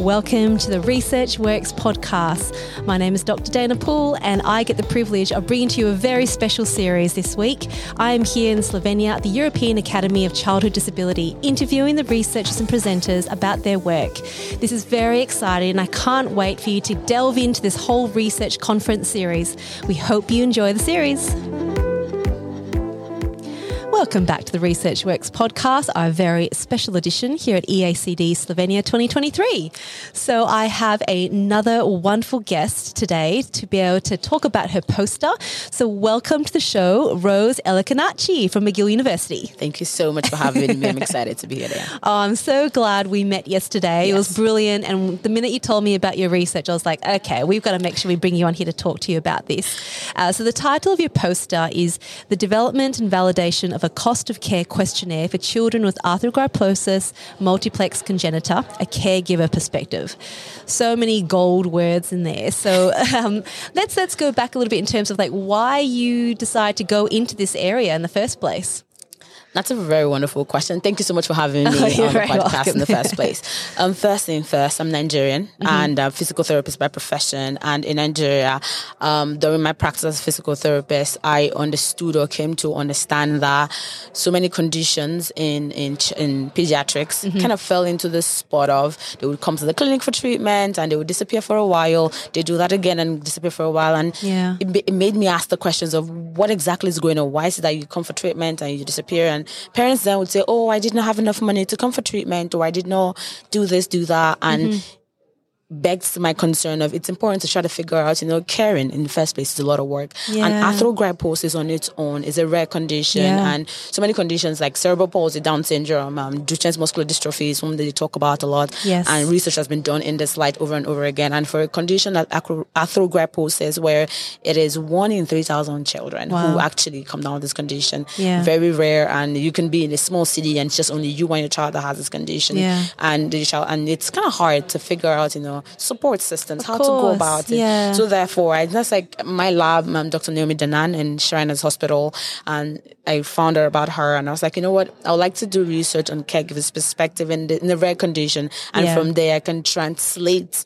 Welcome to the Research Works podcast. My name is Dr. Dana Poole, and I get the privilege of bringing to you a very special series this week. I am here in Slovenia at the European Academy of Childhood Disability, interviewing the researchers and presenters about their work. This is very exciting, and I can't wait for you to delve into this whole research conference series. We hope you enjoy the series. Welcome back to the Research Works podcast, our very special edition here at EACD Slovenia 2023. So, I have another wonderful guest today to be able to talk about her poster. So, welcome to the show, Rose Elekanachi from McGill University. Thank you so much for having me. I'm excited to be here. Oh, I'm so glad we met yesterday. Yes. It was brilliant. And the minute you told me about your research, I was like, okay, we've got to make sure we bring you on here to talk to you about this. Uh, so, the title of your poster is The Development and Validation of a cost of care questionnaire for children with arthrogryposis multiplex congenita, a caregiver perspective. So many gold words in there. So um, let's let's go back a little bit in terms of like why you decide to go into this area in the first place. That's a very wonderful question. Thank you so much for having me oh, on the podcast welcome. in the first place. Um, first thing first, I'm Nigerian mm-hmm. and a physical therapist by profession. And in Nigeria, um, during my practice as a physical therapist, I understood or came to understand that so many conditions in in, in pediatrics mm-hmm. kind of fell into the spot of they would come to the clinic for treatment and they would disappear for a while. They do that again and disappear for a while. And yeah. it, it made me ask the questions of what exactly is going on. Why is it that you come for treatment and you disappear? And parents then would say, "Oh, I did not have enough money to come for treatment, or I did not do this, do that," and mm-hmm begs my concern of it's important to try to figure out, you know, caring in the first place is a lot of work. Yeah. And arthrogryposis on its own is a rare condition. Yeah. And so many conditions like cerebral palsy, Down syndrome, um, Duchenne's muscular dystrophy is one that they talk about a lot. Yes. And research has been done in this light over and over again. And for a condition like arthrogryposis, where it is one in 3,000 children wow. who actually come down with this condition, yeah. very rare. And you can be in a small city and it's just only you and your child that has this condition. Yeah. And the child, and it's kind of hard to figure out, you know, support systems, of how course, to go about it. Yeah. So therefore, I that's like my lab, um, Dr. Naomi Dahan in Shriners Hospital, and I found out about her, and I was like, you know what, I would like to do research on caregivers' perspective in the, in the rare condition, and yeah. from there I can translate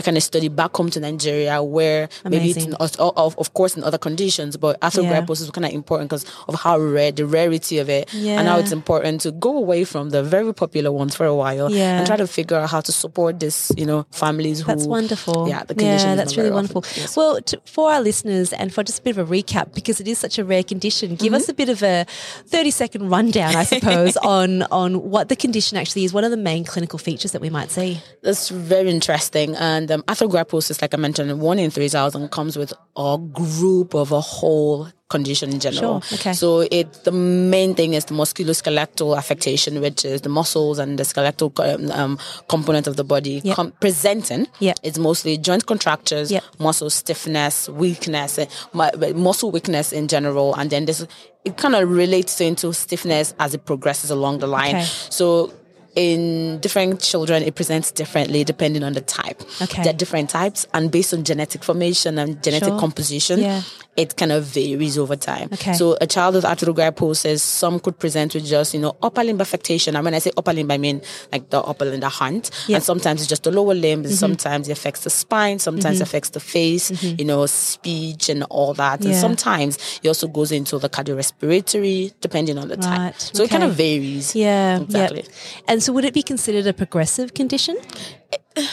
kind of study back home to Nigeria where Amazing. maybe it's of, of course in other conditions, but arthrogryposis yeah. is kind of important because of how rare, the rarity of it yeah. and how it's important to go away from the very popular ones for a while yeah. and try to figure out how to support this, you know, families who. That's wonderful. Yeah, the condition Yeah, that's really wonderful. Yes. Well, to, for our listeners and for just a bit of a recap, because it is such a rare condition, give mm-hmm. us a bit of a 30 second rundown, I suppose, on, on what the condition actually is. What are the main clinical features that we might see? That's very interesting. And um, arthrogryposis, like I mentioned, one in 3,000 comes with a group of a whole condition in general. Sure. Okay. So it the main thing is the musculoskeletal affectation, which is the muscles and the skeletal um, um component of the body yep. com- presenting. Yeah. It's mostly joint contractures, yep. muscle stiffness, weakness, uh, muscle weakness in general, and then this it kind of relates into stiffness as it progresses along the line. Okay. So in different children, it presents differently depending on the type. Okay. There are different types, and based on genetic formation and genetic sure. composition, yeah it kind of varies over time. Okay. So a child with arthrogryposis, some could present with just, you know, upper limb affectation. And when I say upper limb, I mean like the upper limb, the hand. Yep. And sometimes it's just the lower limb. Mm-hmm. Sometimes it affects the spine. Sometimes mm-hmm. it affects the face, mm-hmm. you know, speech and all that. Yeah. And sometimes it also goes into the cardiorespiratory, depending on the right. type. So okay. it kind of varies. Yeah. Exactly. Yep. And so would it be considered a progressive condition?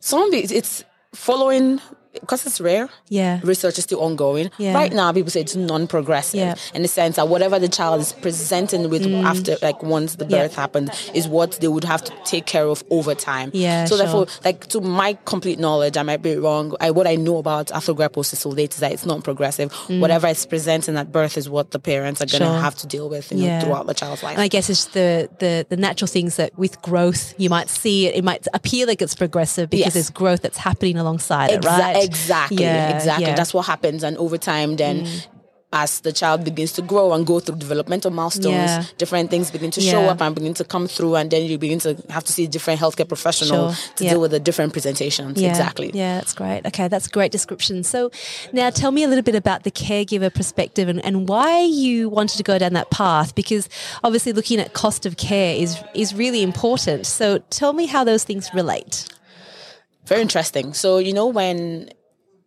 Some of it, it's following because it's rare. Yeah. Research is still ongoing. Yeah. Right now, people say it's non-progressive yeah. in the sense that whatever the child is presenting with mm. after, like once the birth yeah. happens, is what they would have to take care of over time. Yeah. So sure. therefore, like to my complete knowledge, I might be wrong. I, what I know about arthrogryposis late is that it's non-progressive. Mm. Whatever is presenting at birth is what the parents are going to sure. have to deal with, you know, throughout the child's life. And I guess it's the, the the natural things that with growth you might see it. It might appear like it's progressive because yes. there's growth that's happening alongside Exa- it, right? Exactly, yeah, exactly. Yeah. That's what happens, and over time, then mm as the child begins to grow and go through developmental milestones, yeah. different things begin to show up and begin to come through, and then you begin to have to see a different healthcare professional sure. to deal with the different presentations. Exactly. Yeah, that's great. Okay, that's a great description. So now tell me a little bit about the caregiver perspective and, and why you wanted to go down that path, because obviously looking at cost of care is is really important. So tell me how those things relate. Very interesting. So, you know, when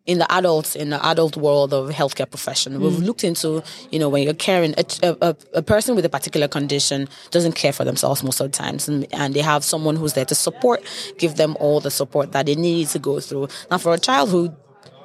in the adults in the adult world of healthcare profession mm. we've looked into you know when you're caring a, a, a, person with a particular condition doesn't care for themselves most of the times and, and, they have someone who's there to support give them all the support that they need to go through now for a child who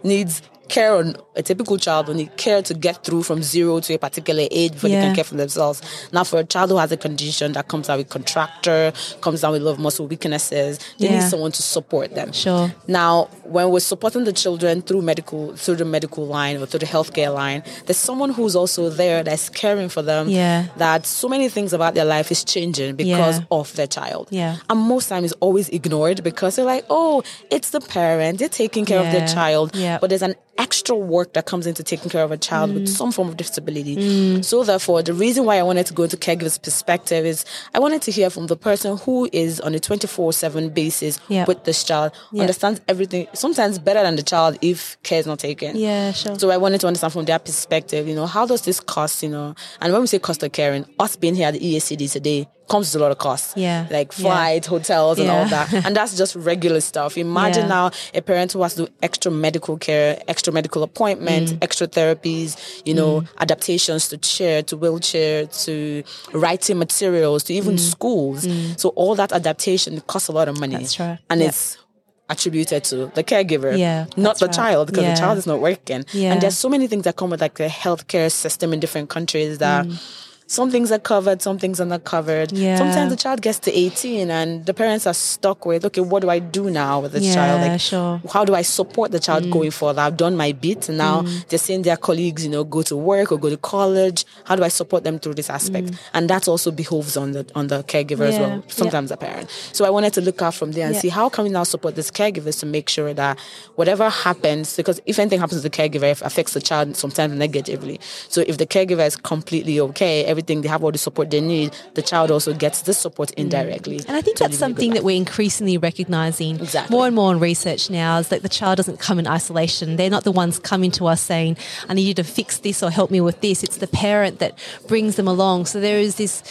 needs care on a typical child when they care to get through from zero to a particular age before yeah. they can care for themselves. Now, for a child who has a condition that comes out with contracture, comes down with a lot of muscle weaknesses, they yeah. need someone to support them. Sure. Now, when we're supporting the children through medical, through the medical line or through the healthcare line, there's someone who's also there that's caring for them. Yeah. That so many things about their life is changing because yeah. of their child. Yeah. And most times it's always ignored because they're like, oh, it's the parent, they're taking care of their child. Yeah. But there's an extra work that comes into taking care of a child mm. with some form of disability. Mm. So therefore, the reason why I wanted to go into caregiver's perspective is I wanted to hear from the person who is on a 24-7 basis yep. with this child, yep. understands everything, sometimes better than the child if care is not taken. Yeah, sure. So I wanted to understand from their perspective, you know, how does this cost, you know, and when we say cost of caring, us being here at the EACD today, comes with a lot of costs. Yeah. Like flights, yeah. hotels, and yeah. all that. And that's just regular stuff. Imagine yeah. now a parent who has to do extra medical care, extra medical appointments, mm. extra therapies, you know, mm. adaptations to chair, to wheelchair, to writing materials, to even mm. schools. Mm. So all that adaptation costs a lot of money. That's right. And it's attributed to the caregiver, yeah, not the right. child because the child is not working. Yeah. And there's so many things that come with like the healthcare system in different countries that mm some things are covered, some things are not covered. Yeah. Sometimes the child gets to 18 and the parents are stuck with, okay, what do I do now with this yeah, child? Like, sure. how do I support the child mm. going forward? I've done my bit and now mm. they're seeing their colleagues, you know, go to work or go to college. How do I support them through this aspect? Mm. And that also behoves on the on the caregiver yeah. as well, sometimes a parent. So I wanted to look out from there and see how can we now support these caregivers to make sure that whatever happens, because if anything happens to the caregiver, it affects the child sometimes negatively. So if the caregiver is completely okay, everything they have all the support they need, the child also gets the support mm. indirectly. And I think that's something that we're increasingly recognizing exactly. more and more in research now is that the child doesn't come in isolation. They're not the ones coming to us saying, I need you to fix this or help me with this. It's the parent that brings them along. So there is this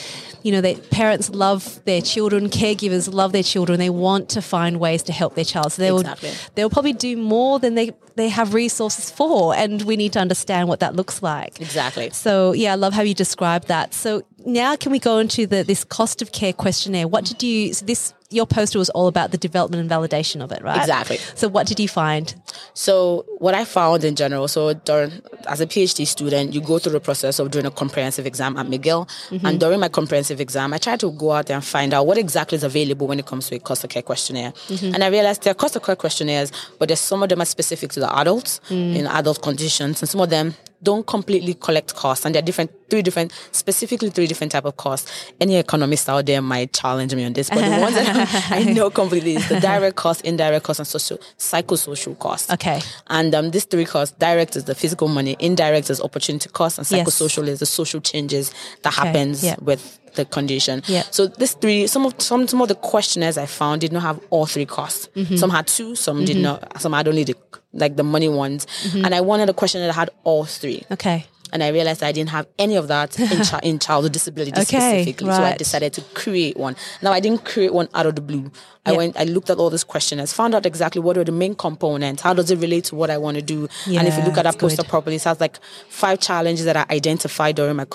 you know, that parents love their children, caregivers love their children. They want to find ways to help their child. So they exactly. will they'll probably do more than they they have resources for, and we need to understand what that looks like. Exactly. So yeah, I love how you described that. So now can we go into the this cost of care questionnaire? What did you so this your poster was all about the development and validation of it, right? Exactly. So what did you find? So what I found in general, so during, as a PhD student, you go through the process of doing a comprehensive exam at McGill. Mm-hmm. And during my comprehensive exam, I tried to go out there and find out what exactly is available when it comes to a cost of care questionnaire. Mm-hmm. And I realized there are cost of care questionnaires, but there's some of them are specific to the adults mm. in adult conditions, and some of them don't completely collect costs and there are different three different specifically three different type of costs any economist out there might challenge me on this but the ones that i know completely is the direct cost indirect cost and social psychosocial cost okay and um, these three costs direct is the physical money indirect is opportunity cost and psychosocial yes. is the social changes that okay. happens yeah. with the condition. Yeah. So this three, some of some some of the questionnaires I found did not have all three costs. Mm-hmm. Some had two, some mm-hmm. did not. Some had only the like the money ones. Mm-hmm. And I wanted a question that had all three. Okay. And I realized I didn't have any of that in, chi- in childhood disability okay, specifically. Right. So I decided to create one. Now I didn't create one out of the blue. I yep. went, I looked at all these questionnaires, found out exactly what are the main components, how does it relate to what I want to do. Yeah, and if you look at that poster good. properly, it has like five challenges that I identified during my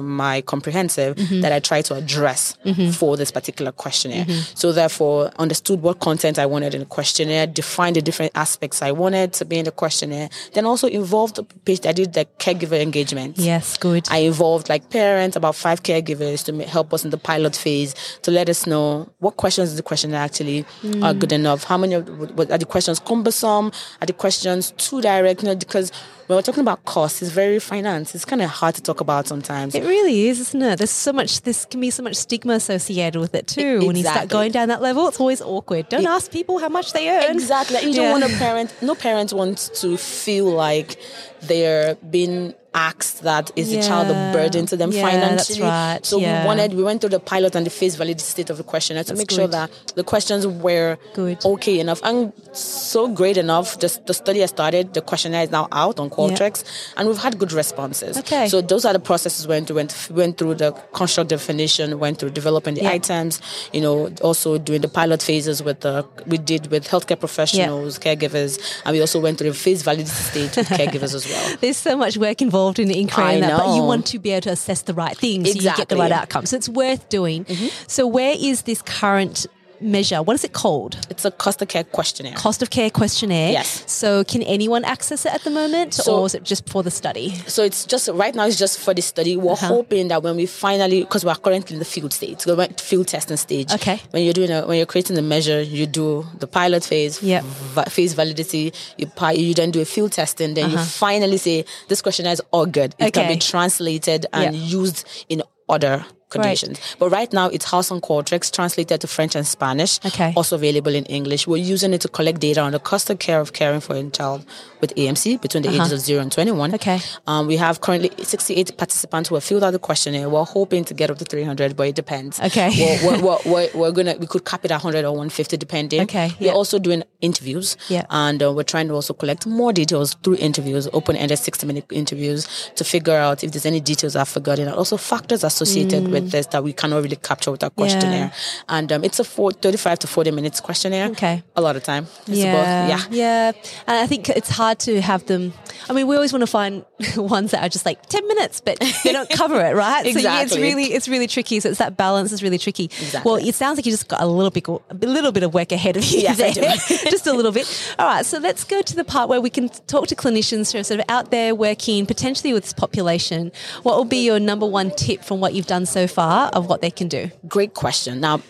my comprehensive mm-hmm. that I try to address mm-hmm. for this particular questionnaire. Mm-hmm. So therefore, understood what content I wanted in the questionnaire, defined the different aspects I wanted to be in the questionnaire, then also involved the page. I did the caregiver engagement. Yes, good. I involved like parents, about five caregivers to help us in the pilot phase to let us know what questions is the questionnaire actually actually mm. are good enough? How many of, are the questions cumbersome? Are the questions too direct? You know, because when we're talking about costs, it's very finance. It's kind of hard to talk about sometimes. It really is, isn't it? There's so much. This can be so much stigma associated with it too. Exactly. When you start going down that level, it's always awkward. Don't it, ask people how much they earn. Exactly. You don't want a parent. No parent wants to feel like they're being asked that is yeah. the child a burden to them yeah, financially. Right. So yeah. we wanted we went through the pilot and the face validity state of the questionnaire to make good. sure that the questions were good. okay enough and so great enough. Just the study has started. The questionnaire is now out on Qualtrics, yeah. and we've had good responses. Okay. So those are the processes we went went went through the construct definition, went through developing the yeah. items, you know, also doing the pilot phases with the we did with healthcare professionals, yeah. caregivers, and we also went through the face validity stage with caregivers as well. There's so much work involved in, in creating that, but you want to be able to assess the right things exactly. so you get the right outcome. So it's worth doing. Mm-hmm. So where is this current measure? What is it called? It's a cost of care questionnaire. Cost of care questionnaire. Yes. So can anyone access it at the moment, so, or is it just for the study? So it's just right now. It's just for the study. We're uh-huh. hoping that when we finally, because we're currently in the field stage, we're field testing stage. Okay. When you're doing a, when you're creating the measure, you do the pilot phase, yep. va- face validity. You you then do a field testing. Then uh-huh. you finally say this questionnaire is all good. It okay. can be translated and yep. used in other conditions. Right. But right now, it's House on Qualtrics, translated to French and Spanish. Okay. Also available in English. We're using it to collect data on the cost of care of caring for a child with AMC between the uh-huh. ages of 0 and 21. Okay. Um, we have currently 68 participants who have filled out the questionnaire. We're hoping to get up to 300, but it depends. Okay. We're, we're, we're, we're gonna, we could cap it at 100 or 150 depending. Okay. We're also doing interviews. Yeah. And uh, we're trying to also collect more details through interviews, open-ended 60-minute interviews to figure out if there's any details I've forgotten and also factors associated mm. with this that we cannot really capture with a questionnaire. Yeah. And um, it's a four, 35 to 40 minutes questionnaire. Okay. A lot of time. yeah. yeah. Yeah. And I think it's hard to have them. I mean, we always want to find ones that are just like 10 minutes, but they don't cover it, right? exactly. So yeah, it's really, it's really tricky. So it's that balance is really tricky. Exactly. Well, it sounds like you just got a little bit, a little bit of work ahead of you yes, there. just a little bit. All right. So let's go to the part where we can talk to clinicians who are sort of out there working potentially with this population. What will be your number one tip from what you've done so far of what they can do? Great question. Now,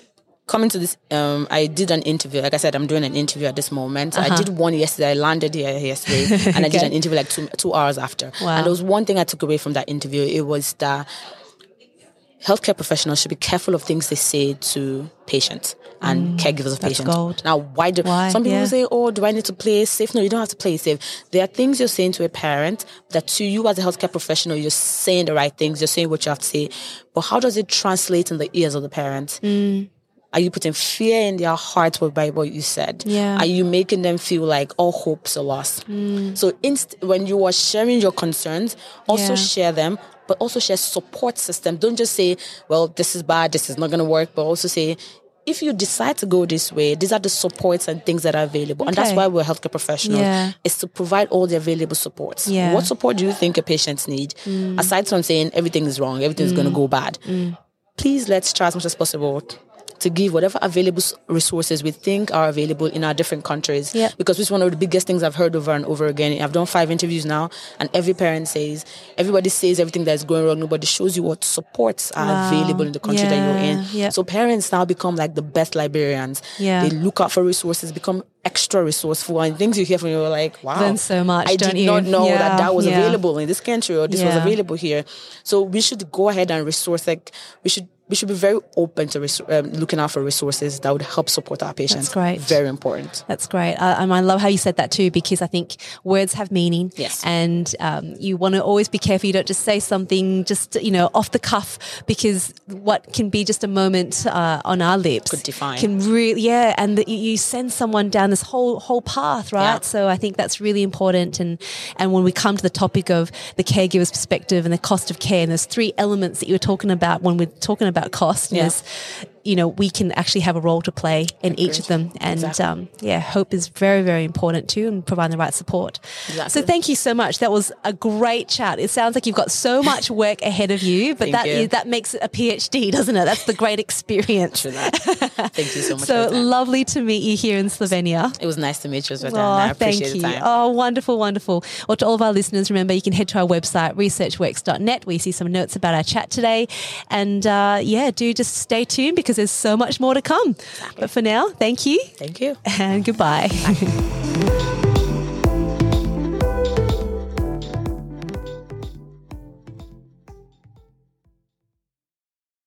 coming to this, um, I did an interview. Like I said, I'm doing an interview at this moment. Uh-huh. I did one yesterday. I landed here yesterday, and I did an interview like two two hours after. Wow. And there was one thing I took away from that interview. It was that healthcare professionals should be careful of things they say to patients and mm, caregivers of patients. Gold. Now, why do why? some people yeah. say, "Oh, do I need to play safe?" No, you don't have to play safe. There are things you're saying to a parent that to you as a healthcare professional, you're saying the right things. You're saying what you have to say, but how does it translate in the ears of the parent? Mm. Are you putting fear in their hearts by what you said? Yeah. Are you making them feel like all hopes are lost? Mm. So inst- when you are sharing your concerns, also yeah. share them, but also share support system. Don't just say, well, this is bad, this is not going to work, but also say, if you decide to go this way, these are the supports and things that are available. Okay. And that's why we're healthcare professionals, yeah. is to provide all the available supports. Yeah. What support do you think a patient needs? Mm. Aside from saying everything is wrong, everything's mm. going to go bad. Mm. Please let's try as much as possible to give whatever available resources we think are available in our different countries. Yeah. Because it's one of the biggest things I've heard over and over again. I've done five interviews now, and every parent says, everybody says everything that's going wrong. Nobody shows you what supports are wow. available in the country yeah. that you're in. Yeah. So parents now become like the best librarians. Yeah. They look out for resources, become extra resourceful, and things you hear from you are like, wow, learn so much. I did you? not know yeah. that that was yeah. available in this country or this was available here. So we should go ahead and resource like we should we should be very open to res- um, looking out for resources that would help support our patients. That's great. Very important. That's great. And I love how you said that too, because I think words have meaning. Yes. And um, you want to always be careful. You don't just say something just, you know, off the cuff, because what can be just a moment uh, on our lips Could define. can really, yeah. And the, you send someone down this whole whole path, right? Yeah. So I think that's really important. And and when we come to the topic of the caregiver's perspective and the cost of care, and there's three elements that you were talking about when we're talking about cost. Yeah. You know, we can actually have a role to play in each of them. And Exactly. um, yeah, hope is very, very important too and providing the right support. Exactly. So thank you so much. That was a great chat. It sounds like you've got so much work ahead of you, but Thank that you. is, that makes it a PhD, doesn't it? That's the great experience. That. Thank you so much. So for your time. lovely to meet you here in Slovenia. It was nice to meet you as well. Oh, thank you. Oh, wonderful, wonderful. Well, to all of our listeners, remember you can head to our website, researchworks.net, where you see some notes about our chat today. And uh, yeah, do just stay tuned because there's so much more to come. But for now, thank you Thank you. and goodbye.